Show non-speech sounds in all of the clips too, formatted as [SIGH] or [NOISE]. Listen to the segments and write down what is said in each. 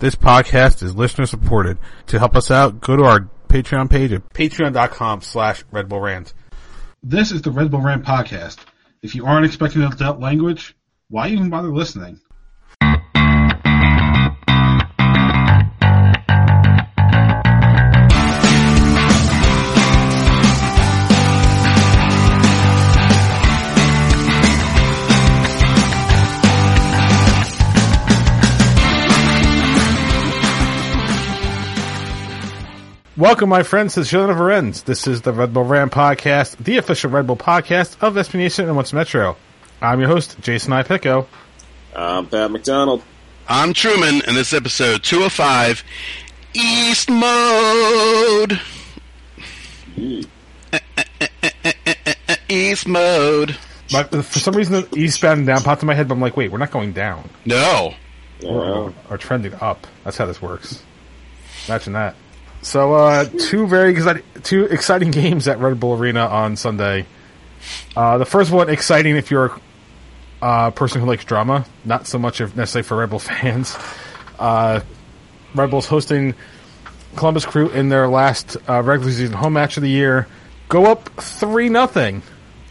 This podcast is listener supported. To help us out, go to our Patreon page at patreon.com slash Red Bull Rant. This is the Red Bull Rant podcast. If you aren't expecting adult language, why even bother listening? Welcome, my friends, to the show that never ends. This is the Red Bull Rant podcast, the official Red Bull podcast of SB Nation and Once a Metro. I'm your host, Jason Ipico. I'm Pat McDonald. I'm Truman, and this episode 205 East Mode. Hmm. East Mode. But for some reason, the eastbound and down popped in my head, but I'm like, wait, we're not going down. No. We're, we're trending up. That's how this works. Imagine that. So, uh, two very exciting, two exciting [LAUGHS] games at Red Bull Arena on Sunday. Uh, the first one exciting if you're a uh, person who likes drama, not so much if necessarily for Red Bull [LAUGHS] fans. Uh, Red Bull's hosting Columbus Crew in their last uh, regular season home match of the year. Go up three nothing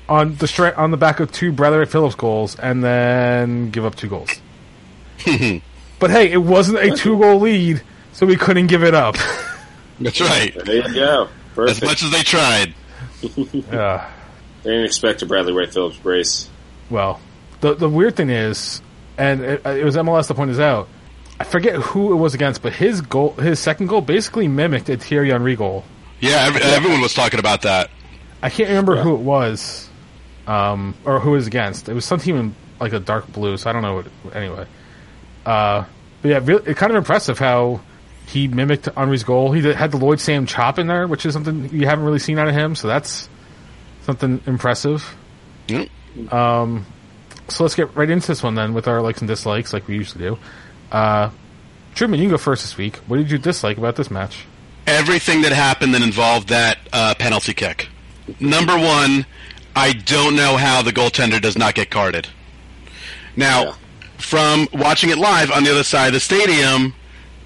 on the stra- on the back of two Bradley Phillips goals, and then give up two goals. [LAUGHS] but hey, it wasn't a two goal lead, so we couldn't give it up. That's right. There you go. Perfect. As much as they tried. [LAUGHS] Yeah. They didn't expect a Bradley Wright Phillips brace. Well, the the weird thing is, and it, it was MLS that pointed this out. I forget who it was against, but his goal, his second goal, basically mimicked a Thierry Henry goal. Yeah, every, everyone was talking about that. I can't remember Yeah. who it was, um, or who it was against. It was some team in like a dark blue, so I don't know. What, anyway, uh, but yeah, really, kind of impressive how he mimicked Henry's goal. He had the Lloyd Sam chop in there, which is something you haven't really seen out of him. So that's something impressive. Yep. So let's get right into this one then with our likes and dislikes, like we usually do. Uh, Truman, you can go first this week. What did you dislike about this match? Everything that happened that involved that uh, penalty kick. Number one, I don't know how the goaltender does not get carded. Now, Yeah. from watching it live on the other side of the stadium,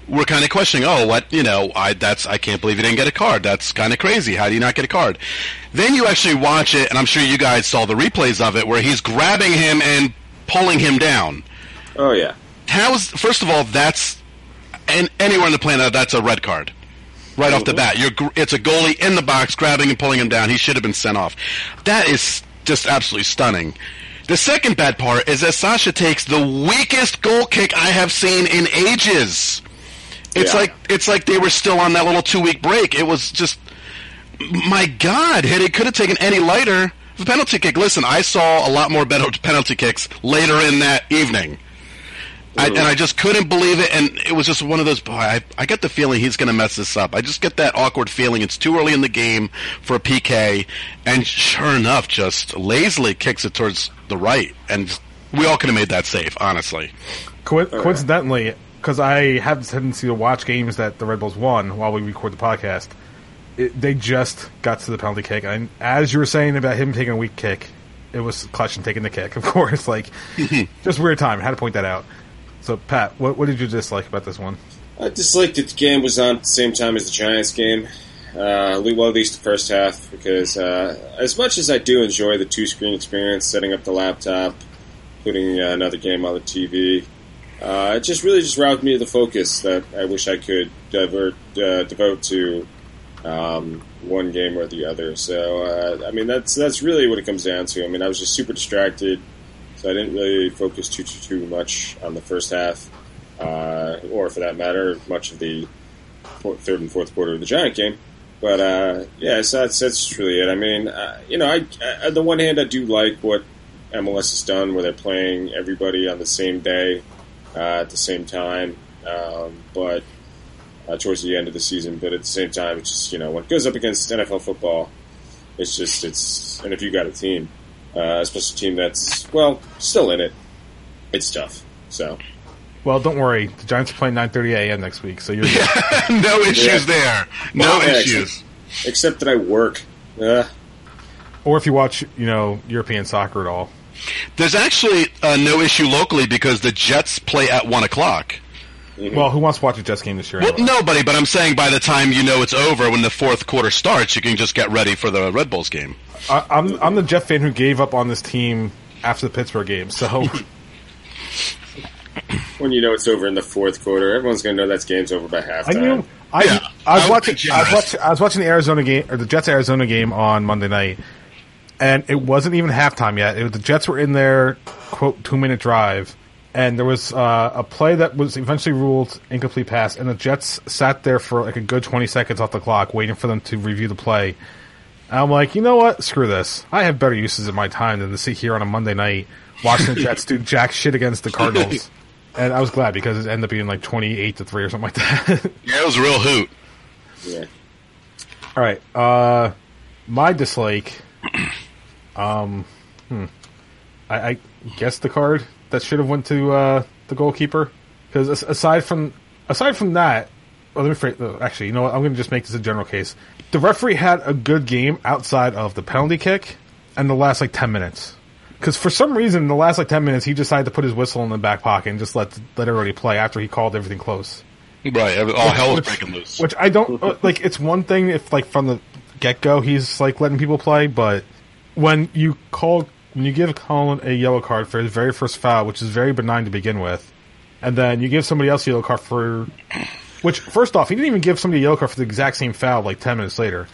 we're kind of questioning, oh, what, you know, I that's I can't believe he didn't get a card. That's kind of crazy. How do you not get a card? Then you actually watch it, and I'm sure you guys saw the replays of it, where he's grabbing him and pulling him down. Oh yeah. How's first of all, that's and anywhere on the planet that's a red card. Right off the mm-hmm. bat, you're, it's a goalie in the box grabbing and pulling him down. He should have been sent off. That is just absolutely stunning. The second bad part is that Sacha takes the weakest goal kick I have seen in ages. It's Yeah. like it's like they were still on that little two week break. It was just my God, had it could have taken any lighter. The penalty kick. Listen, I saw a lot more better penalty kicks later in that evening. I, and I just couldn't believe it, and it was just one of those. Boy, I, I get the feeling he's going to mess this up. I just get that awkward feeling. It's too early in the game for a PK, and sure enough, just lazily kicks it towards the right, and we all could have made that safe, honestly. Co- coincidentally, because I have this tendency to watch games that the Red Bulls won while we record the podcast, it, they just got to the penalty kick. And as you were saying about him taking a weak kick, it was Kljestan taking the kick, [LAUGHS] of course. Like, [LAUGHS] just weird time. I had to point that out. So, Pat, what, what did you dislike about this one? I disliked that the game was on at the same time as the Giants game. Uh, well, at least the first half, because uh, as much as I do enjoy the two screen experience, setting up the laptop, putting uh, another game on the TV, uh, it just really just robbed me of the focus that I wish I could divert uh, devote to um, one game or the other. So uh, I mean that's that's really what it comes down to. I mean I was just super distracted, so I didn't really focus too too too much on the first half, uh, or for that matter, much of the third and fourth quarter of the Giant game. But uh, yeah, so that's that's really it. I mean, uh, you know, I, I on the one hand I do like what MLS has done, where they're playing everybody on the same day at the same time, um, but uh, towards the end of the season. But at the same time, it's just you know when it goes up against NFL football, it's just it's and if you got a team, uh, especially a team that's well still in it, it's tough. So Well, don't worry. The Giants are playing 9:30 a.m. next week, so you're [LAUGHS] no issues Yeah. there. No Yeah, issues. except that I work. Uh, or if you watch, you know, European soccer at all. There's actually uh, no issue locally because the Jets play at one o'clock. Well, who wants to watch a Jets game this year? Well, anyway? nobody, but I'm saying by the time you know it's over, when the fourth quarter starts, you can just get ready for the Red Bulls game. I, I'm I'm the Jeff fan who gave up on this team after the Pittsburgh game. So [LAUGHS] When you know it's over in the fourth quarter, everyone's going to know that game's over by halftime. I knew I, Yeah, I was I watching I was watching I was watching the Arizona game or the Jets Arizona game on Monday night, and it wasn't even halftime yet. It was, the Jets were in their quote two minute drive, and there was uh, a play that was eventually ruled incomplete pass, and the Jets sat there for like a good twenty seconds off the clock, waiting for them to review the play. And I'm like, you know what? Screw this. I have better uses of my time than to sit here on a Monday night watching the Jets do [LAUGHS] jack shit against the Cardinals. And I was glad because it ended up being like twenty eight to three or something like that. [LAUGHS] Yeah, it was a real hoot. Yeah. All right. Uh, my dislike. Um, hmm. I, I guess the card that should have went to uh, the goalkeeper because aside from aside from that, well, let me phrase, uh, actually, you know what? I'm going to just make this a general case. The referee had a good game outside of the penalty kick and the last like ten minutes. Because for some reason, in the last like ten minutes, he decided to put his whistle in the back pocket and just let let everybody play after he called everything close. Right, all hell was Which- breaking loose. Which I don't uh, like. It's one thing if like from the get go he's like letting people play, but when you call when you give Colin a yellow card for his very first foul, which is very benign to begin with, and then you give somebody else a yellow card for which first off he didn't even give somebody a yellow card for the exact same foul like ten minutes later.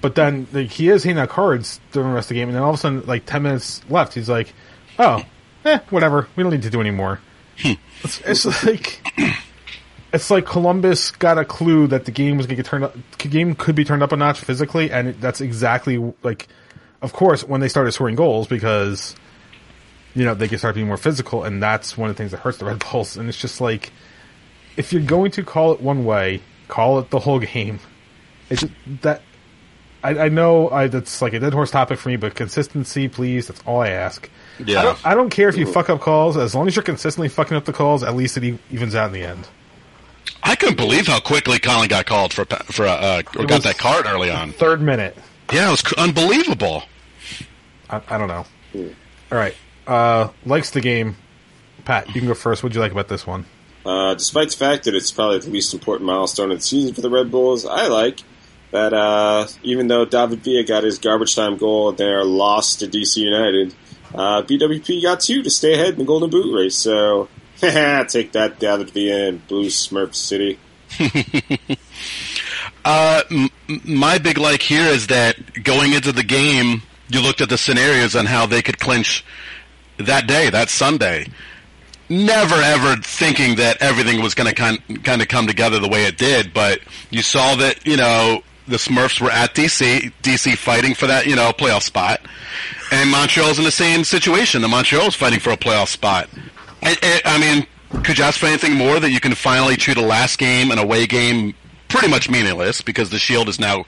But then like, he is handing out cards during the rest of the game, and then all of a sudden, like ten minutes left, he's like, "Oh, eh, whatever. We don't need to do anymore." it's, it's like it's like Columbus got a clue that the game was going to get turned up. The game could be turned up a notch physically, and it, that's exactly like, of course, when they started scoring goals because, you know, they can start being more physical, and that's one of the things that hurts the Red Bulls. And it's just like, if you're going to call it one way, call it the whole game. It's just that. I, I know I, that's like a dead horse topic for me, but consistency, please. That's all I ask. Yeah. I don't, I don't care if you fuck up calls, as long as you're consistently fucking up the calls. At least it evens out in the end. I couldn't believe how quickly Colin got called for for uh, or got that card early on. Third minute. Yeah, it was unbelievable. I, I don't know. All right. Uh, likes the game. Pat, you can go first. What'd you like about this one? Uh, despite the fact that it's probably the least important milestone of the season for the Red Bulls, I like that uh, even though David Villa got his garbage time goal and they're lost to DC United, uh, BWP got two to stay ahead in the Golden Boot race. So, [LAUGHS] take that, David Villa and Blue Smurf City. [LAUGHS] Uh, m- m- my big like here is that going into the game, you looked at the scenarios on how they could clinch that day, that Sunday. Never ever thinking that everything was going to kind kind of come together the way it did, but you saw that you know the Smurfs were at DC, DC fighting for that you know playoff spot, and Montreal's in the same situation. The Montreal's fighting for a playoff spot. I, I, I mean, could you ask for anything more that you can finally treat a last game, an away game, pretty much meaningless because the Shield is now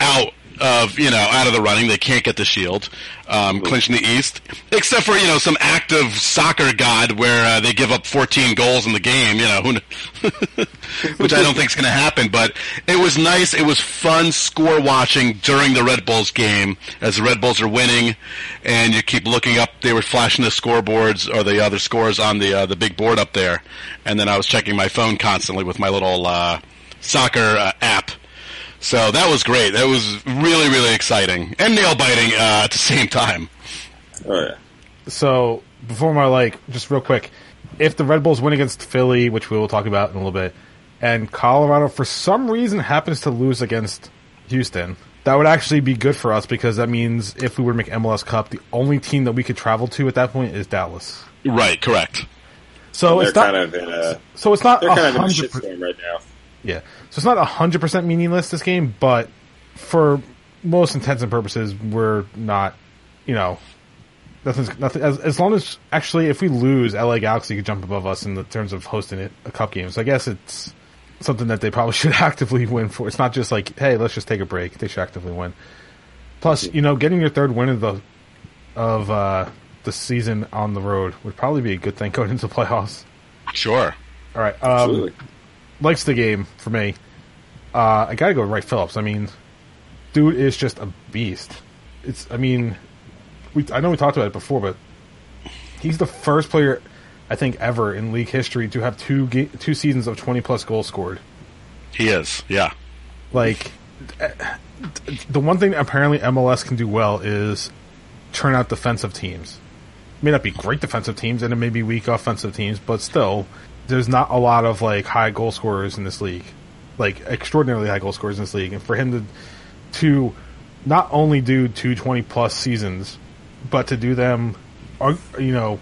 out of you know out of the running. They can't get the Shield, um, clinching the East, except for you know some active soccer god where uh, they give up 14 goals in the game. You know, [LAUGHS] which I don't think is going to happen. But it was nice. It was fun score watching during the Red Bulls game as the Red Bulls are winning, and you keep looking up. They were flashing the scoreboards or the other scores on the uh, the big board up there, and then I was checking my phone constantly with my little uh, soccer uh, app. So that was great. That was really really exciting and nail biting uh, at the [LAUGHS] same time. Oh, yeah. So before my like, just real quick, if the Red Bulls win against Philly, which we will talk about in a little bit, and Colorado for some reason happens to lose against Houston, that would actually be good for us because that means if we were to make MLS Cup, the only team that we could travel to at that point is Dallas. Right, correct. So they're it's not. kind of in a so it's not they're kind of in a 100% shitstorm right now. Yeah. So it's not hundred percent meaningless this game, but for most intents and purposes, we're not. You know, nothing's nothing. As, as long as actually, if we lose, LA Galaxy could jump above us in the terms of hosting it, a cup game. So I guess it's something that they probably [LAUGHS] should actively win for. It's not just like, hey, let's just take a break. They should actively win. Plus, you know, getting your third win of the of uh, the season on the road would probably be a good thing [LAUGHS] going into the playoffs. Sure. All right. Um, Absolutely. Likes the game for me. Uh, I gotta go with Wright Phillips. I mean, dude is just a beast. It's. I mean, we. I know we talked about it before, but he's the first player I think, ever in league history to have two ga- two seasons of twenty plus goals scored. He is. Yeah. Like the one thing apparently MLS can do well is turn out defensive teams. May not be great defensive teams, and it may be weak offensive teams, but still, there's not a lot of like high goal scorers in this league, like extraordinarily high goal scorers in this league, and for him to to not only do two 20 plus seasons, but to do them, uh, you know,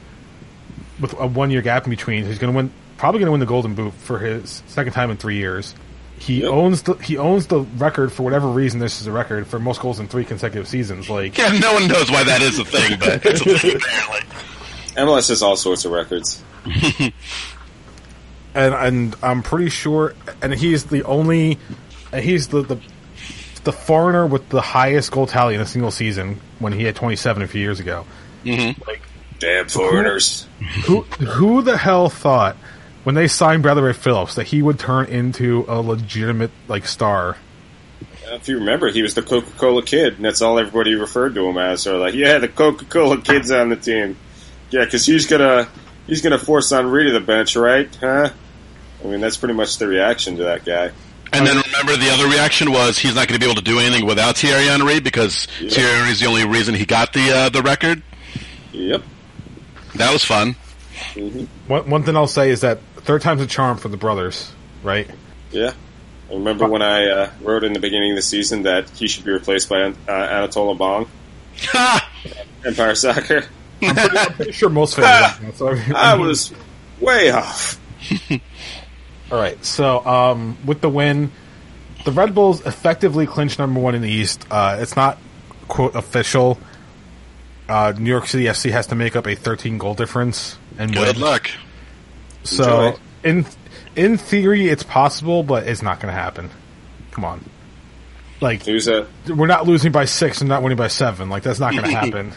with a one year gap in between, he's going to win, probably going to win the Golden Boot for his second time in three years. He Yep. owns the he owns the record for whatever reason. This is a record for most goals in three consecutive seasons. Like, Yeah, no one knows why that is a thing, but it's a thing [LAUGHS] apparently. MLS has all sorts of records. [LAUGHS] and and I'm pretty sure, and he's the only, and he's the the the foreigner with the highest goal tally in a single season when he had 27 a few years ago. Mm-hmm. Like, Damn foreigners. who who the hell thought when they signed Bradley Wright Phillips that he would turn into a legitimate like star? If you remember, he was the Coca Cola kid, and that's all everybody referred to him as. Or like, yeah, the Coca Cola kid's on the team. Yeah, because he's gonna he's gonna force Henry to the bench, right? Huh? I mean, that's pretty much the reaction to that guy. And then remember, the other reaction was he's not going to be able to do anything without Thierry Henry because Yeah. Thierry Henry is the only reason he got the uh, the record. Yep. That was fun. One one thing I'll say is that third time's a charm for the brothers, right? Yeah. I remember when I uh, wrote in the beginning of the season that he should be replaced by uh, Anatole Abang, [LAUGHS] Empire Soccer. I'm pretty sure most fans. [LAUGHS] don't, so I was way off. [LAUGHS] All right, so um, with the win, the Red Bulls effectively clinched number one in the East. Uh, it's not quote official. Uh, New York City FC has to make up a 13 goal difference and Good win. luck. So Enjoy. in in theory, it's possible, but it's not going to happen. Come on, like Who's we're not losing by six and not winning by seven. Like that's not going [LAUGHS] to happen.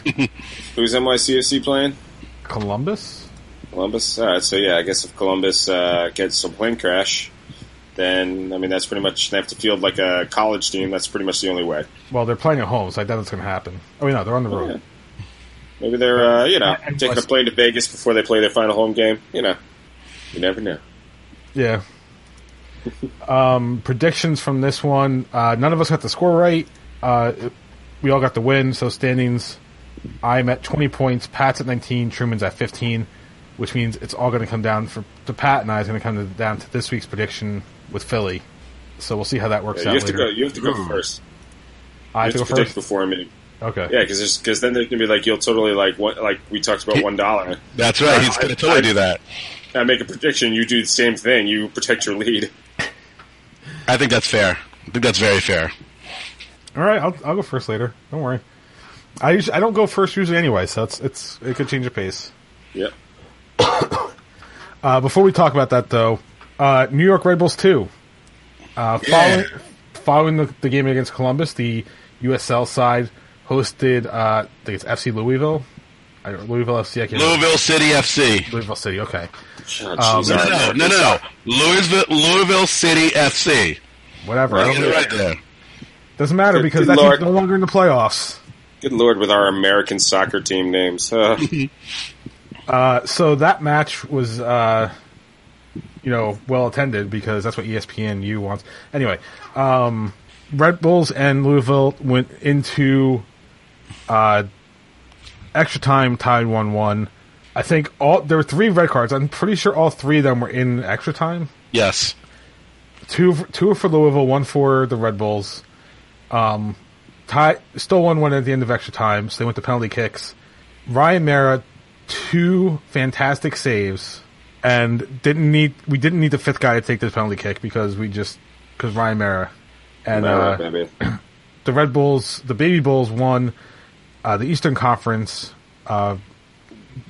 who's NYCFC playing? Columbus. Columbus. All right, so yeah, I guess if Columbus uh, gets some plane crash, then I mean that's pretty much they have to field like a college team. That's pretty much the only way. Well, they're playing at home, so I doubt it's going to happen. Oh, no, they're on the road. Yeah. Maybe they're uh, you know And taking a plane to Vegas before they play their final home game. You know, you never know. Yeah. [LAUGHS] um, predictions from this one. Uh, none of us got the score right. Uh, we all got the win. So standings. I'm at 20 points. Pat's at 19. Truman's at 15, which means it's all going to come down for to Pat and I is going to come to, down to this week's prediction with Philly. So we'll see how that works Yeah, out you have to go. You have to go mm. first. I You have to have go to predict first. before me. Okay. Yeah, because because then there's gonna be like you'll totally like what like we talked about one dollar. That's right. He's going to totally do that. I make a prediction. You do the same thing. You protect your lead. I think that's fair. I think that's very fair. All right. I'll, I'll go first later. Don't worry. I usually, I don't go first usually anyway, so it's it's it could change the pace. Yep. [COUGHS] Uh, before we talk about that, though, uh, New York Red Bulls two. Uh, following following the, the game against Columbus, the USL side hosted. Uh, I think it's FC Louisville. I Louisville FC. I can't remember. Louisville City FC. Louisville City. Okay, Um, No, no, no, no, no. Louisville, Louisville City FC. whatever. I don't right there. Doesn't matter Good- because good that team's no longer in the playoffs. Good lord, with our American soccer team names. Uh, [LAUGHS] Uh, so that match was, uh, you know, well attended because that's what E ESPNU wants. Anyway, um, Red Bulls and Louisville went into uh, extra time, tied one-one. I think all there were three red cards. I'm pretty sure all three of them were in extra time. Yes. Two, for, two for Louisville, one for the Red Bulls. Um, tie, still one one at the end of extra time, so they went to penalty kicks. Ryan Meara, two fantastic saves, and didn't need we didn't need the fifth guy to take this penalty kick because we just because Ryan Meara and Meara, uh, [CLEARS THROAT] the Red Bulls, the Baby Bulls won uh, the Eastern Conference, uh,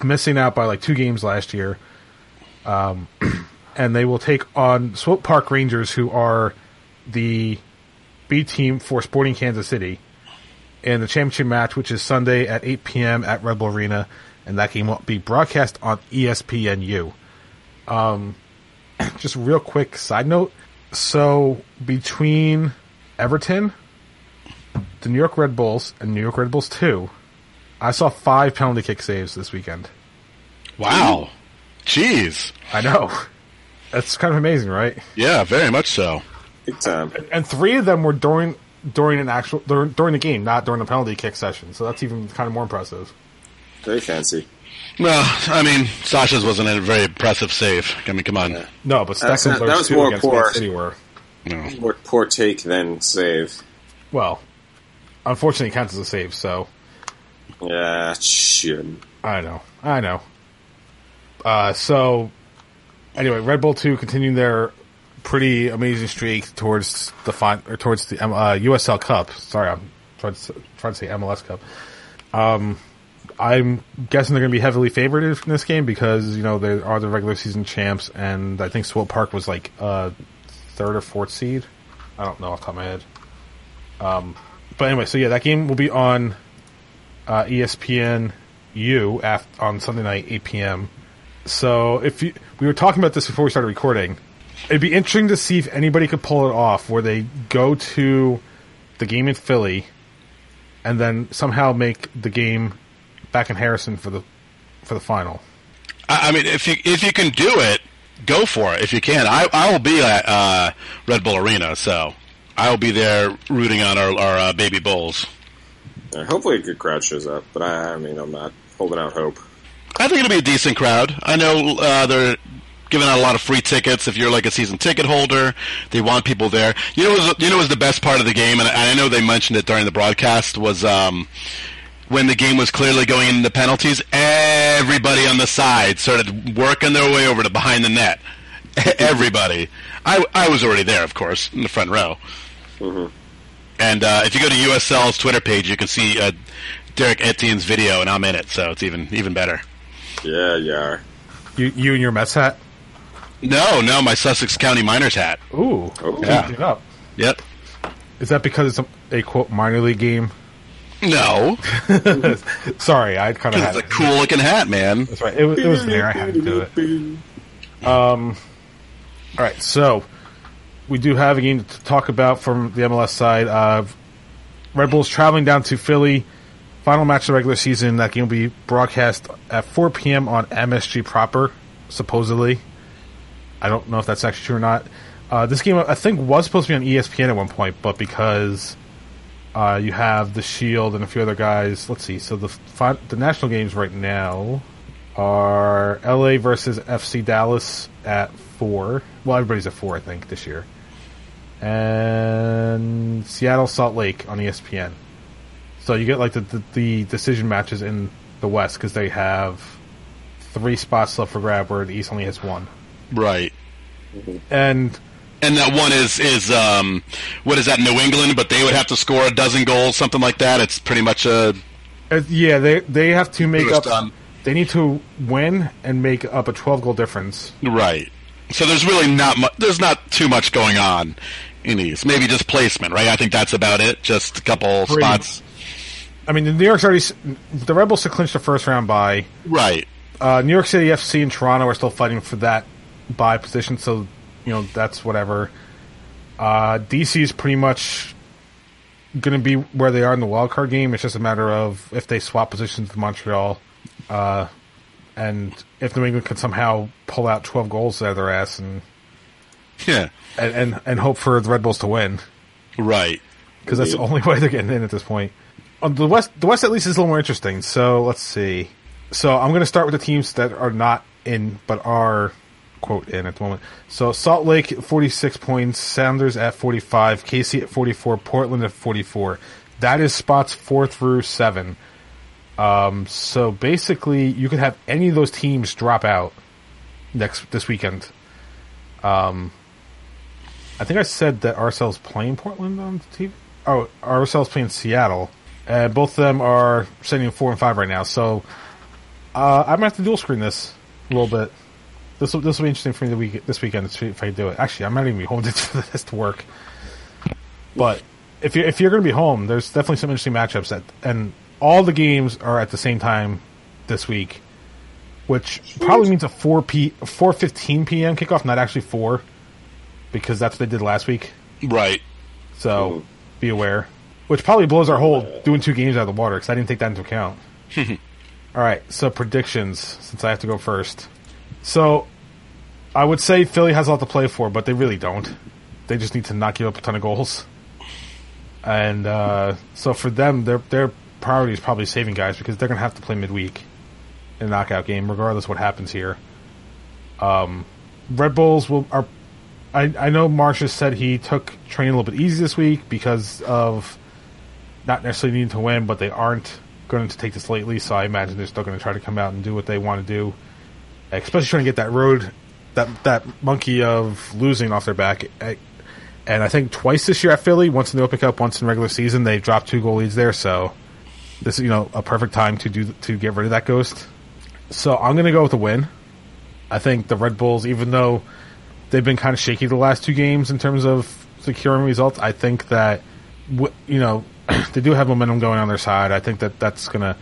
missing out by like two games last year. Um, [CLEARS THROAT] and they will take on Swope Park Rangers, who are the B team for Sporting Kansas City, in the championship match, which is Sunday at 8 p.m. at Red Bull Arena, and that game will be broadcast on ESPNU. Um, [CLEARS THROAT] just real quick side note. So between Everton, the New York Red Bulls, and New York Red Bulls 2, I saw five penalty kick saves this weekend. Wow. Jeez. I know. That's kind of amazing, right? Yeah, very much so. Big time. And three of them were during during an actual during, during the game, not during the penalty kick session. So that's even kind of more impressive. Very fancy. Well, I mean, Sacha's wasn't a very impressive save. I mean, come on. Yeah. No, but That's Stekelenburg's not- that was more poor. Man City were No. More poor take than save. well. Unfortunately, it counts as a save. So Yeah, shit. I know, I know. Uh, so anyway, Red Bull two continuing their pretty amazing streak towards the fin- or towards the uh, USL Cup. Sorry, I'm trying to, trying to say MLS Cup. Um, I'm guessing they're going to be heavily favored in this game because you know they are the regular season champs, and I think Swope Park was like uh, third or fourth seed. I don't know off the top of my head. Um, but anyway, so yeah, that game will be on uh, ESPN U on Sunday night, 8 p.m. So if you, we were talking about this before we started recording, it'd be interesting to see if anybody could pull it off, where they go to the game in Philly, and then somehow make the game back in Harrison for the for the final. I, I mean, if you if you can do it, go for it. If you can, I I will be at uh, Red Bull Arena, so I will be there rooting on our our uh, baby bulls. Uh, hopefully a good crowd shows up, but I, I mean, I'm not holding out hope. I think it'll be a decent crowd. I know uh, they're giving out a lot of free tickets. If you're like a season ticket holder, they want people there. You know, what was, you know, was the best part of the game, and I I know they mentioned it during the broadcast was um, when the game was clearly going into penalties. Everybody on the side started working their way over to behind the net. [LAUGHS] Everybody. I I was already there, of course, in the front row. And uh, if you go to USL's Twitter page, you can see uh, Derrick Etienne's video, and I'm in it, so it's even even better. Yeah, yeah. You you and your Mets hat. No, no, my Sussex County Miners hat. Ooh, Oh. Yeah. up. Yep. Is that because it's a, a quote minor league game? No, [LAUGHS] Sorry, I kind of it's had a cool looking hat, man. That's right. It was, it was there. I had to do it. Um, all right, so we do have a game to talk about from the MLS side. Uh, Red Bulls traveling down to Philly. Final match of the regular season. That game will be broadcast at 4 p.m. on MSG proper, supposedly. I don't know if that's actually true or not. Uh, this game, I think, was supposed to be on ESPN at one point, but because uh, you have the Shield and a few other guys. Let's see. So the fi- the national games right now are LA versus FC Dallas at four. Well, everybody's at four, I think, this year, and Seattle Salt Lake on ESPN. So you get like the the, the decision matches in the West because they have three spots left for grab, where the East only has one. Right. And And that one is is um, what is that? New England, but they would have to score a dozen goals, something like that. It's pretty much a Uh, yeah, they they have to make up. done. They need to win and make up a twelve goal difference. right. So there's really not mu- there's not too much going on in these. Maybe just placement, right? I think that's about it. Just a couple Pretty spots. I mean, the New York's already the Rebels to clinch the first round by. Right. Uh, New York City FC and Toronto are still fighting for that bye position, so you know that's whatever. Uh, DC is pretty much going to be where they are in the wild card game. It's just a matter of if they swap positions with Montreal, uh, and if New England can somehow pull out twelve goals out of their ass and Yeah. and and, and hope for the Red Bulls to win. Right. because that's the only [LAUGHS] way they're getting in at this point. On the west, the west at least is a little more interesting. So let's see. So I'm going to start with the teams that are not in, but are quote in at the moment. So Salt Lake at 46 points, Sounders at 45, KC at 44, Portland at 44. That is spots four through seven. Um, so basically, you could have any of those teams drop out next this weekend. Um, I think I said that RSL's playing Portland on TV. Oh, RSL's playing Seattle. and both of them are sitting in four and five right now. So uh, I'm gonna have to dual screen this a little bit. This will this will be interesting for me the week this weekend to see if I do it. Actually, I might even be home [LAUGHS] to for this to work. But if you if you're going to be home, there's definitely some interesting matchups that and all the games are at the same time this week, which probably means a four p four fifteen p.m. kickoff, not actually four, because that's what they did last week. Right. So be aware. Which probably blows our whole doing two games out of the water because I didn't take that into account. [LAUGHS] All right, so predictions. Since I have to go first, So, I would say Philly has a lot to play for, but they really don't. They just need to not give up a ton of goals. And uh, so for them, their their priority is probably saving guys because they're going to have to play midweek in a knockout game, regardless what happens here. Um, Red Bulls will are. I, I know Marsch has said he took training a little bit easy this week because of not necessarily needing to win, but they aren't going to take this lightly. So I imagine they're still going to try to come out and do what they want to do, especially trying to get that road, that that monkey of losing off their back. And I think twice this year at Philly, once in the Open Cup, once in regular season, they've dropped two goal leads there. So this is you know a perfect time to do to get rid of that ghost. So I'm going to go with a win. I think the Red Bulls, even though they've been kind of shaky the last two games in terms of securing results, I think that you know [CLEARS THROAT] they do have momentum going on their side. I think that that's going to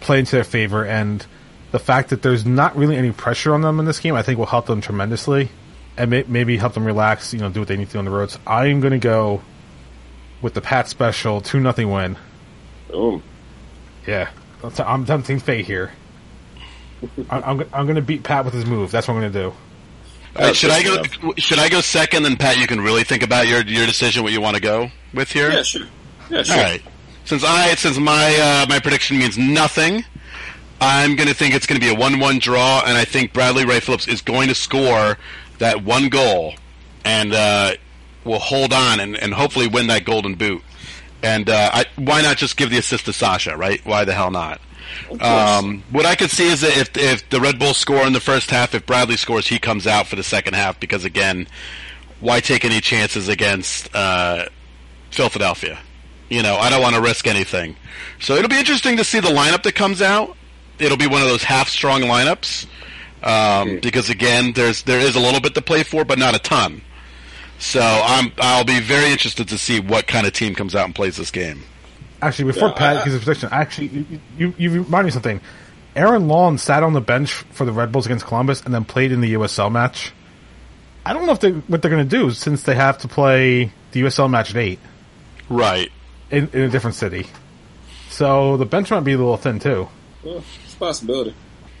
play into their favor, and the fact that there's not really any pressure on them in this game, I think will help them tremendously, and may- maybe help them relax. You know, do what they need to do on the roads. I am going to go with the Pat special two nothing win. Boom. Yeah, I'm tempting fate here. I'm, I'm, I'm going to beat Pat with his move. That's what I'm going to do. Right, should I go? Should I go second? Then Pat, you can really think about your your decision. What you want to go with here? Yeah, sure. Yeah, sure. All right. Since I since my uh, my prediction means nothing, I'm going to think it's going to be a one-one draw, and I think Bradley Wright Phillips is going to score that one goal, and uh, will hold on and, and hopefully win that golden boot. And uh, I, why not just give the assist to Sacha? Right? Why the hell not? Um, what I could see is that if if the Red Bulls score in the first half, if Bradley scores, he comes out for the second half because again, why take any chances against uh, Philadelphia? You know, I don't want to risk anything. So it'll be interesting to see the lineup that comes out. It'll be one of those half-strong lineups um, because again, there's there is a little bit to play for, but not a ton. So I'm I'll be very interested to see what kind of team comes out and plays this game. Actually, before Yeah, Pat I- gives his prediction, actually, you, you, you remind me of something. Aaron Long sat on the bench for the Red Bulls against Columbus and then played in the USL match. I don't know if they, what they're going to do since they have to play the USL match at 8 Right. in, in a different city. So the bench might be a little thin, too. Well, it's a possibility.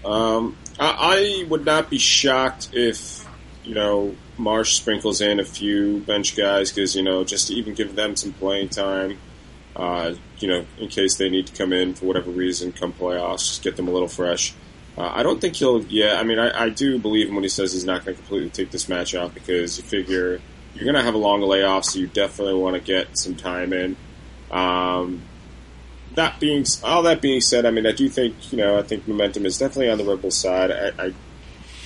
Um, I, I would not be shocked if, you know, Marsch sprinkles in a few bench guys because, you know, just to even give them some playing time, uh, you know, in case they need to come in for whatever reason, come playoffs, just get them a little fresh. Uh, I don't think he'll, yeah, I mean, I, I do believe him when he says he's not going to completely take this match out because you figure you're going to have a long layoff, so you definitely want to get some time in. Um, that being all that being said, I mean, I do think you know, I think momentum is definitely on the Rebel side. I, I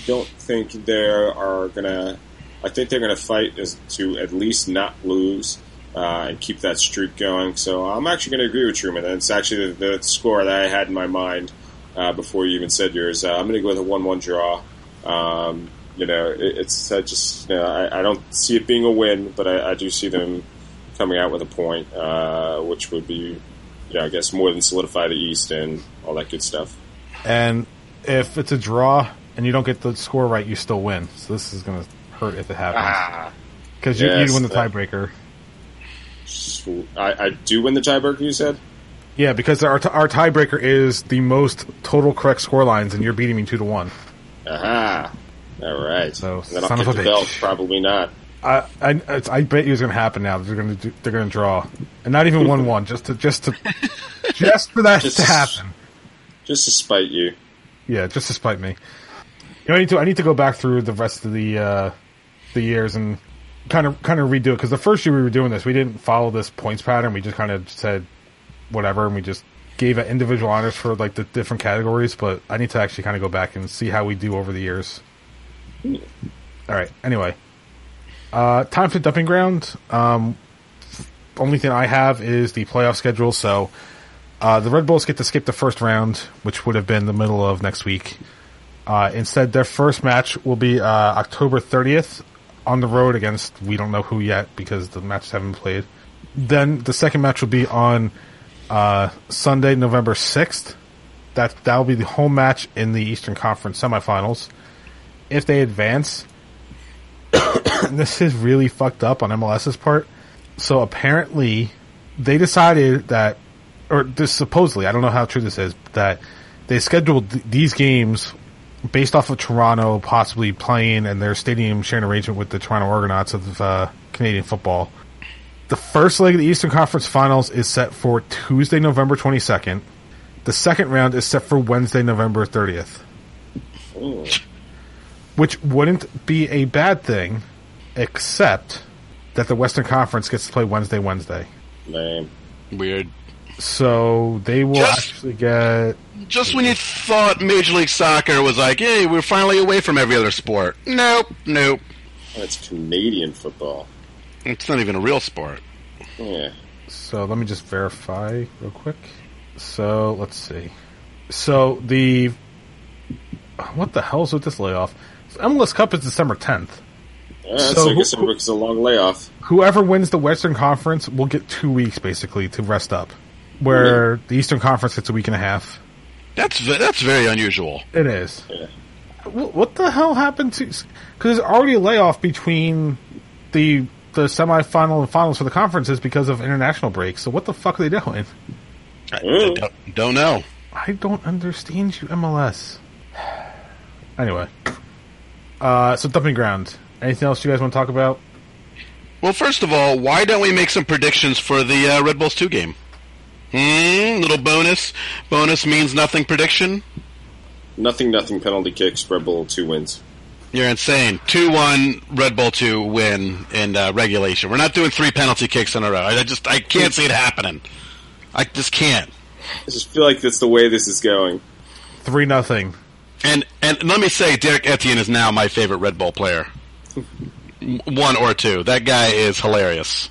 don't think they are gonna. I think they're gonna fight as, to at least not lose uh, and keep that streak going. So I'm actually gonna agree with Truman. It's actually the, the score that I had in my mind uh, before you even said yours. Uh, I'm gonna go with a one-one draw. Um, you know, it, it's I just you know, I, I don't see it being a win, but I, I do see them coming out with a point, uh, which would be yeah, I guess more than solidify the East and all that good stuff. And if it's a draw and you don't get the score right, you still win. So this is going to hurt if it happens. Ah, Because yes, you, you win the tiebreaker. I, I do win the tiebreaker. You said. Yeah, because our, t- our tiebreaker is the most total correct score lines, and you're beating me 2 to 1. Aha. All right. So, And then I'll son get of a the belt. Probably not. I I, it's, I bet you it's going to happen now. They're going to they're going to draw, and not even one one, just to just to [LAUGHS] just for that Just- to happen. Just to spite you. Yeah, just to spite me. You know, I need to I need to go back through the rest of the uh, the years and kind of kind of redo it because the first year we were doing this, we didn't follow this points pattern. We just kind of said whatever, and we just gave individual honors for like the different categories. But I need to actually kind of go back and see how we do over the years. All right. Anyway, uh, time for dumping ground. Um, only thing I have is the playoff schedule. So uh, the Red Bulls get to skip the first round, which would have been the middle of next week. Uh, instead, their first match will be uh, October 30th on the road against we don't know who yet because the matches haven't played. Then the second match will be on uh, Sunday, November 6th. That that will be the home match in the Eastern Conference semifinals. If they advance, [COUGHS] this is really fucked up on MLS's part. So apparently, they decided that, or this supposedly, I don't know how true this is, that they scheduled th- these games based off of Toronto possibly playing and their stadium sharing arrangement with the Toronto Argonauts of uh, Canadian football. The first leg of the Eastern Conference Finals is set for Tuesday, November 22nd. The second round is set for Wednesday, November 30th, Ooh. Which wouldn't be a bad thing, except that the Western Conference gets to play Wednesday, Wednesday. Lame. Weird. So they will Just- actually get. Just when you thought Major League Soccer was like, hey, we're finally away from every other sport. Nope, nope. That's Canadian football. It's not even a real sport. Yeah. So let me just verify real quick. So let's see. So the what the hell's with this layoff? MLS Cup is December tenth. All right, So so, I guess who- it's a long layoff. Whoever wins the Western Conference will get two weeks basically to rest up, where mm-hmm. the Eastern Conference gets a week and a half. That's that's very unusual. It is. Yeah. What the hell happened to? Because there's already a layoff between the the semifinal and finals for the conferences because of international breaks. So what the fuck are they doing? I, I don't, don't know. I don't understand you, MLS. [SIGHS] Anyway, uh, so dumping ground. Anything else you guys want to talk about? Well, first of all, why don't we make some predictions for the uh, Red Bulls 2 game? Hmm, little bonus. Bonus means nothing prediction? Nothing, nothing penalty kicks. Red Bull two wins. You're insane. 2 1 Red Bull 2 win in uh, regulation. We're not doing three penalty kicks in a row. I just I can't see it happening. I just can't. I just feel like that's the way this is going. Three nothing. And and let me say, Derrick Etienne is now my favorite Red Bull player. One or two. That guy is hilarious.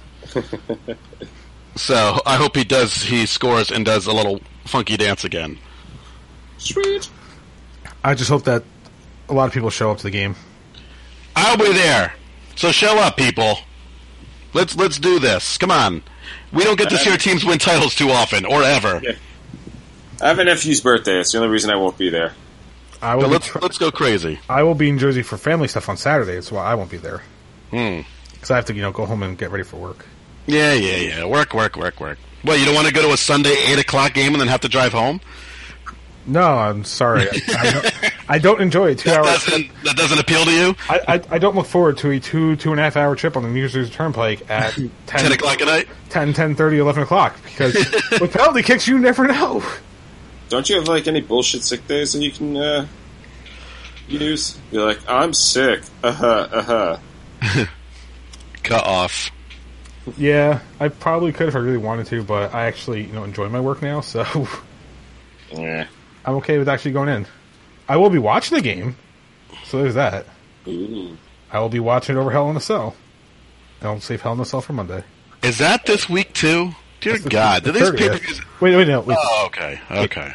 [LAUGHS] so I hope he does. He scores and does a little funky dance again. Sweet. I just hope that a lot of people show up to the game. I'll be there. So show up, people. Let's let's do this. Come on. We don't get to see our teams win titles too often, or ever. Yeah. I have a nephew's birthday. It's the only reason I won't be there. I will. Let's tr- let's go crazy. I will be in Jersey for family stuff on Saturday. That's why I won't be there Hmm. because I have to, you know, go home and get ready for work. Yeah, yeah, yeah. Work, work, work, work. Well, you don't want to go to a Sunday eight o'clock game and then have to drive home. No, I'm sorry. I, [LAUGHS] I, don't, I don't enjoy it. Two That hours. doesn't that doesn't appeal to you? I, I, I don't look forward to a two two and a half hour trip on the New Jersey Turnpike at 10, [LAUGHS] Ten o'clock at night. 10, 10 11 o'clock because [LAUGHS] with penalty kicks, you never know. Don't you have like any bullshit sick days that you can uh, use? You're like, I'm sick. Uh huh. Uh huh. [LAUGHS] Cut off. Yeah, I probably could if I really wanted to, but I actually you know enjoy my work now, so [LAUGHS] Yeah. I'm okay with actually going in. I will be watching the game, so there's that. Ooh. I will be watching it over Hell in a Cell. I'll save Hell in a Cell for Monday. Is that this week too? Dear the- God, the do these 30th. pay per views? Wait, wait, no, wait. Oh, okay, okay.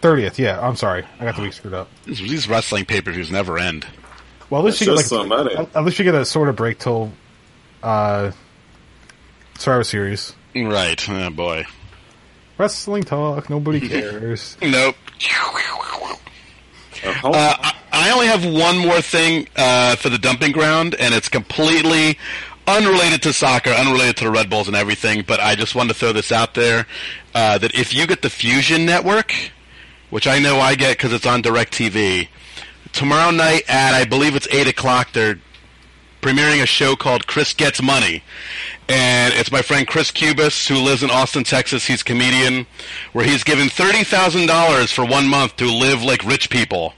Thirtieth, yeah. I'm sorry, I got the week screwed up. These, these wrestling pay per views never end. Well, at least you get like just at, at least you get a sort of break till uh, Survivor Series. Right. Oh boy. Wrestling talk, nobody [LAUGHS] cares. Nope. Uh, Uh, I- I only have one more thing uh, for the dumping ground, and it's completely unrelated to soccer, unrelated to the Red Bulls and everything. But I just wanted to throw this out there uh, that if you get the Fusion Network, which I know I get because it's on Directv, tomorrow night at I believe it's eight o'clock, they're premiering a show called Chris Gets Money. And it's my friend Chris Cubas, who lives in Austin, Texas. He's a comedian, where he's given $30,000 for one month to live like rich people.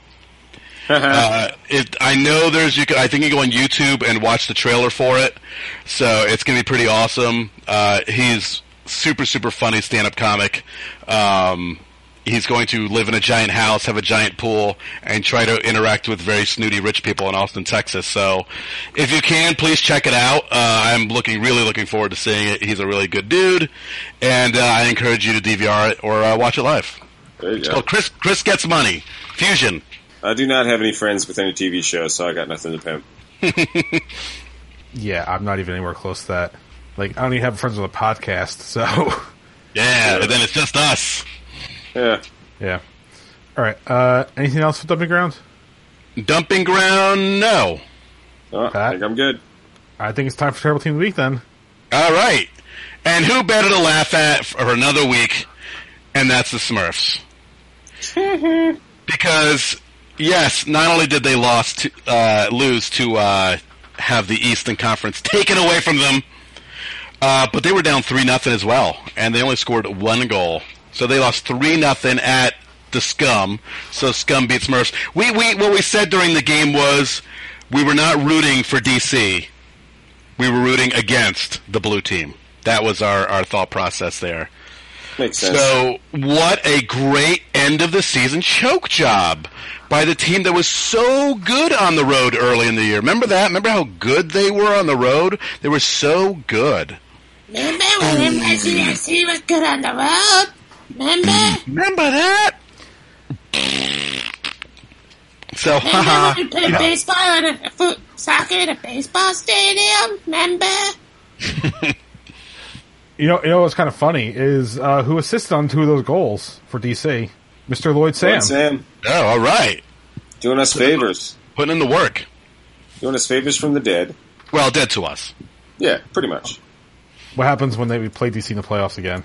Uh, it, I know there's you. Can, I think you can go on YouTube and watch the trailer for it. So it's gonna be pretty awesome. Uh, he's super super funny stand up comic. Um, he's going to live in a giant house, have a giant pool, and try to interact with very snooty rich people in Austin, Texas. So if you can, please check it out. Uh, I'm looking really looking forward to seeing it. He's a really good dude, and uh, I encourage you to DVR it or uh, watch it live. It's go. called Chris Chris Gets Money Fusion. I do not have any friends with any TV shows, so I got nothing to pimp. [LAUGHS] yeah, I'm not even anywhere close to that. Like, I don't even have friends with a podcast, so [LAUGHS] Yeah, and then it's just us. Yeah. yeah. All right. Uh, anything else for dumping ground? Dumping ground, no. Oh, I Pat? think I'm good. I think it's time for terrible team of the week. Then All right. And who better to laugh at for another week? And that's the Smurfs. [LAUGHS] because Yes, not only did they lost to, uh, lose to uh, have the Eastern Conference taken away from them, uh, but they were down three nothing as well, and they only scored one goal. So they lost three nothing at the Scum. So Scum beats Smurfs. We we what we said during the game was we were not rooting for DC. We were rooting against the blue team. That was our, our thought process there. Makes sense. So, what a great end of the season choke job by the team that was so good on the road early in the year. Remember that? Remember how good they were on the road? They were so good. Remember when MSC was good on the road? Remember? Remember that? So, Remember haha. when [LAUGHS] we played baseball in a foot soccer in a baseball stadium? Remember? [LAUGHS] You know, you know what's kind of funny is uh, who assisted on two of those goals for DC, Mr. Lloyd Sam. Sam. Sam, Oh, all right. doing us favors. Putting in the work. Doing us favors from the dead. Well, dead to us. Yeah, pretty much. What happens when they play DC in the playoffs again?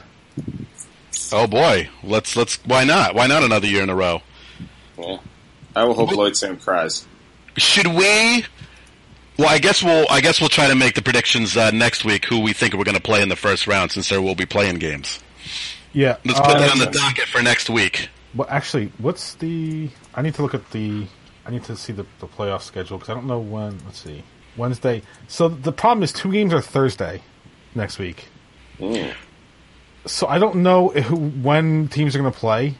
Oh boy. Let's let's why not? Why not another year in a row? Yeah. I will hope Lloyd Sam cries. Should we well, I guess we'll I guess we'll try to make the predictions uh, next week who we think we're going to play in the first round since there will be playing games. Yeah. Let's put uh, that on the docket for next week. Well, actually, what's the? I need to look at the. I need to see the, the playoff schedule because I don't know when. Let's see, Wednesday. So the problem is two games are Thursday next week. Mm. So I don't know who, when teams are going to play.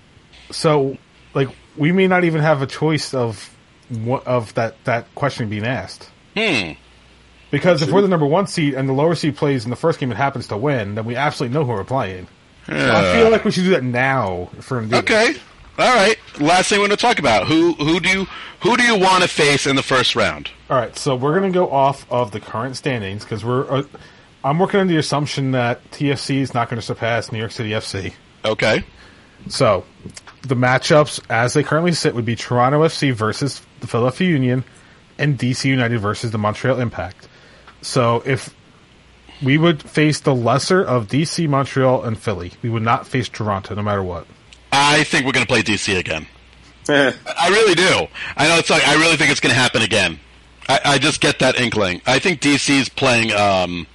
So like we may not even have a choice of what of that that question being asked. Hmm. Because if we're the number one seed and the lower seed plays in the first game it happens to win, then we absolutely know who we're playing. I feel like we should do that now for Indeed. Okay. All right. Last thing we're going to talk about who who do you who do you want to face in the first round? All right, so we're going to go off of the current standings because we're. Uh, I'm working on the assumption that TFC is not going to surpass New York City FC. Okay. So, the matchups as they currently sit would be Toronto FC versus the Philadelphia Union, and DC United versus the Montreal Impact. So, if we would face the lesser of DC, Montreal, and Philly, we would not face Toronto, no matter what. I think we're going to play DC again. I really do. I know it's like I really think it's going to happen again. I, I just get that inkling. I think DC's playing. Um,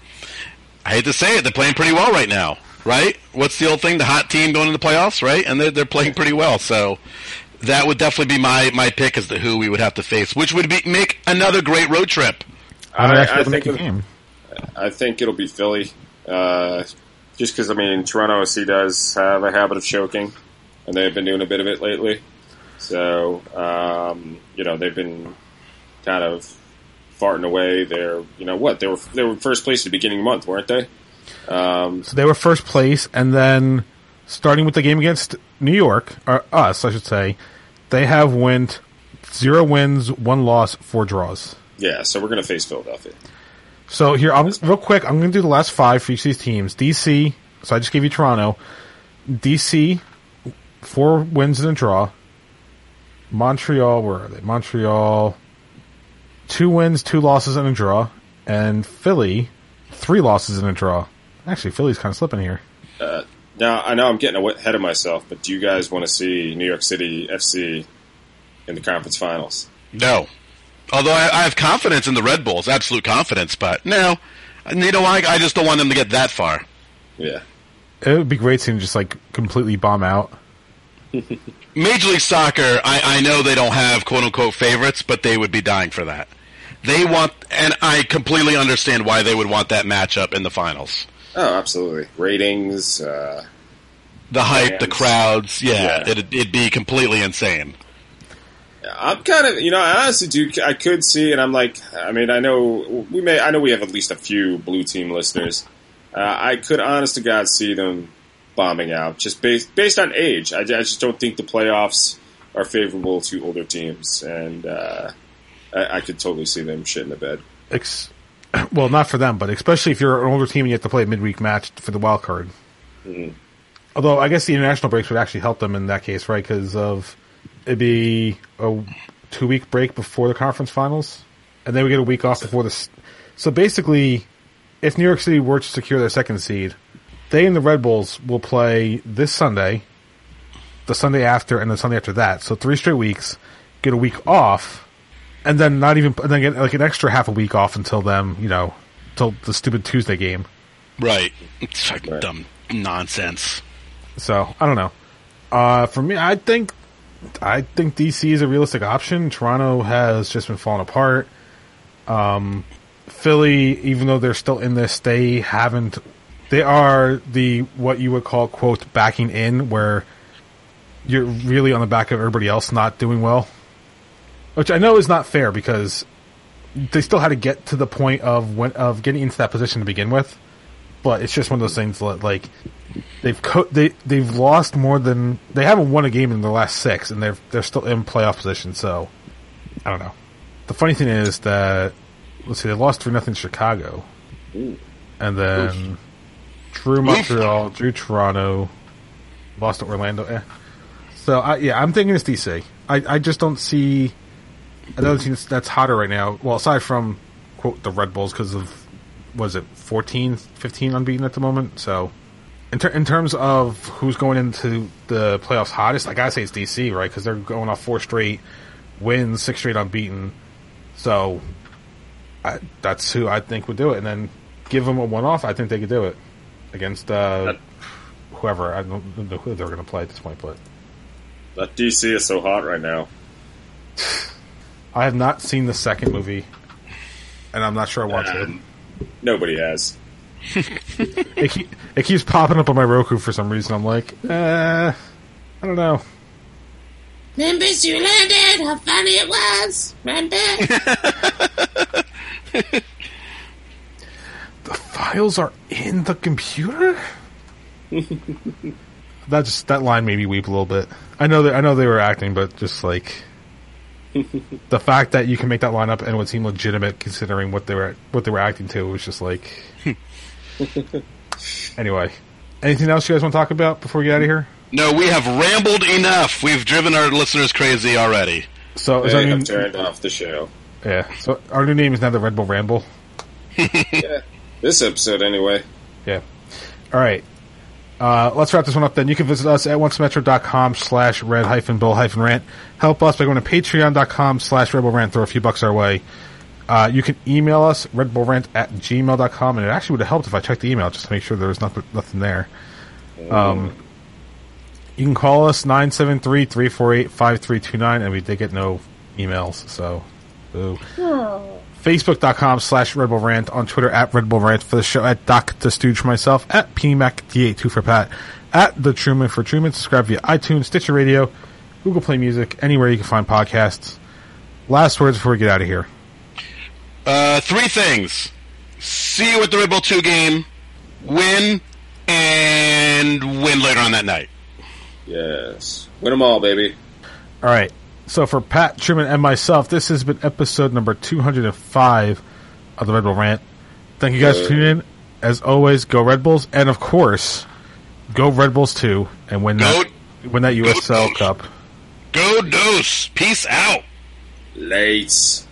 I hate to say it, they're playing pretty well right now. Right? What's the old thing? The hot team going into the playoffs, right? And they're they're playing pretty well. So that would definitely be my my pick as to who we would have to face, which would be make another great road trip. I, I- actually I have to make think a it- game. I think it'll be Philly. Uh, just because, I mean, Toronto FC does have a habit of choking, and they've been doing a bit of it lately. So, um, you know, they've been kind of farting away. They're, you know, what? They were they were first place at the beginning of the month, weren't they? Um, So they were first place, and then starting with the game against New York, or us, I should say, they have went zero wins, one loss, four draws. yeah, so we're going to face Philadelphia. So here, I'm real quick. I'm going to do the last five for each of these teams. DC. So I just gave you Toronto. DC, four wins and a draw. Montreal, where are they? Montreal, two wins, two losses and a draw, and Philly, three losses and a draw. Actually, Philly's kind of slipping here. Uh, now, I know I'm getting ahead of myself, but do you guys want to see New York City FC in the conference finals? No. Although I, I have confidence in the Red Bulls, absolute confidence, but no. You know, I, I just don't want them to get that far. Yeah. It would be great seeing them just like completely bomb out. [LAUGHS] Major League Soccer, I, I know they don't have quote unquote favorites, but they would be dying for that. They want, and I completely understand why they would want that matchup in the finals. Oh, absolutely. Ratings, uh, The hype, the crowds, yeah, Yeah. It'd, it'd be completely insane. I'm kind of, you know, I honestly do. I could see, and I'm like, I mean, I know we may, I know we have at least a few blue team listeners. Uh, I could, honest to God, see them bombing out just based based on age. I, I just don't think the playoffs are favorable to older teams, and uh, I, I could totally see them shit in the bed. Ex- well, not for them, but especially if you're an older team and you have to play a midweek match for the wild card. Although I guess the international breaks would actually help them in that case, right? Because of it'd be a two week break before the conference finals, and then we get a week off before this. So basically, if New York City were to secure their second seed, they and the Red Bulls will play this Sunday, the Sunday after, and the Sunday after that. So three straight weeks, get a week off, and then not even and then get like an extra half a week off until them, you know, till the stupid Tuesday game. Right. It's fucking Right. dumb nonsense. So I don't know. Uh, for me, I think I think DC is a realistic option. Toronto has just been falling apart. Um, Philly, even though they're still in this, they haven't. They are the what you would call quote backing in, where you're really on the back of everybody else not doing well, which I know is not fair because they still had to get to the point of when, of getting into that position to begin with. But it's just one of those things like they've co- they they've lost more than they haven't won a game in the last six, and they're they're still in playoff position. So I don't know. The funny thing is that let's see, they lost three nothing Chicago, and then drew Montreal, drew Toronto, lost to Orlando. Eh. So I, yeah, I'm thinking it's DC. I I just don't see another team that's, that's hotter right now. Well, aside from quote the Red Bulls because of was it 14, 15 unbeaten at the moment. So in, ter- in terms of who's going into the playoffs hottest, like I gotta say it's DC, right? Because they're going off four straight wins, six straight unbeaten. So I, that's who I think would do it, and then give them a one off. I think they could do it against uh, That- whoever. I don't know who they're going to play at this point, but That DC is so hot right now. I have not seen the second movie, and I'm not sure I want to. Um, nobody has. It, keep, it keeps popping up on my Roku for some reason. I'm like, uh, I don't know. Remember Zoolander! How funny it was? Remember? [LAUGHS] The files are in the computer. [LAUGHS] that just that line made me weep a little bit. I know that I know they were acting, but just like [LAUGHS] the fact that you can make that line up and it would seem legitimate considering what they were what they were acting to was just like. [LAUGHS] anyway, anything else you guys want to talk about before we get out of here? No, we have rambled enough. We've driven our listeners crazy already. So is our They new, have turned off the show. yeah. So our new name is now the Red Bull Ramble. [LAUGHS] Yeah. This episode, anyway. Yeah. All right. Uh, let's wrap this one up then. You can visit us at oncemetro.com slash red hyphen bull hyphen rant. Help us by going to patreon.com slash redbullrant. Throw a few bucks our way. Uh, you can email us, redbullrant at gmail.com, and it actually would have helped if I checked the email just to make sure there was nothing, nothing there. Um, you can call us 973-348-5329, and we did get no emails, so boo. Facebook.com slash Red Bull Rant, on Twitter at Red Bull Rant, for the show at Doc the Stooge for myself, at PMAC2 for Pat, at The Truman for Truman. Subscribe via iTunes, Stitcher Radio, Google Play Music, anywhere you can find podcasts. Last words before we get out of here. Uh, three things. See you at the Red Bull 2 game, win, and win later on that night. Yes. Win them all, baby. All right. So for Pat Truman and myself, this has been episode number 205 of the Red Bull Rant. Thank you guys for tuning in. As always, go Red Bulls, and of course, go Red Bulls too, and win that win that USL Bulls. Cup. Go Dose. Peace out. Lates.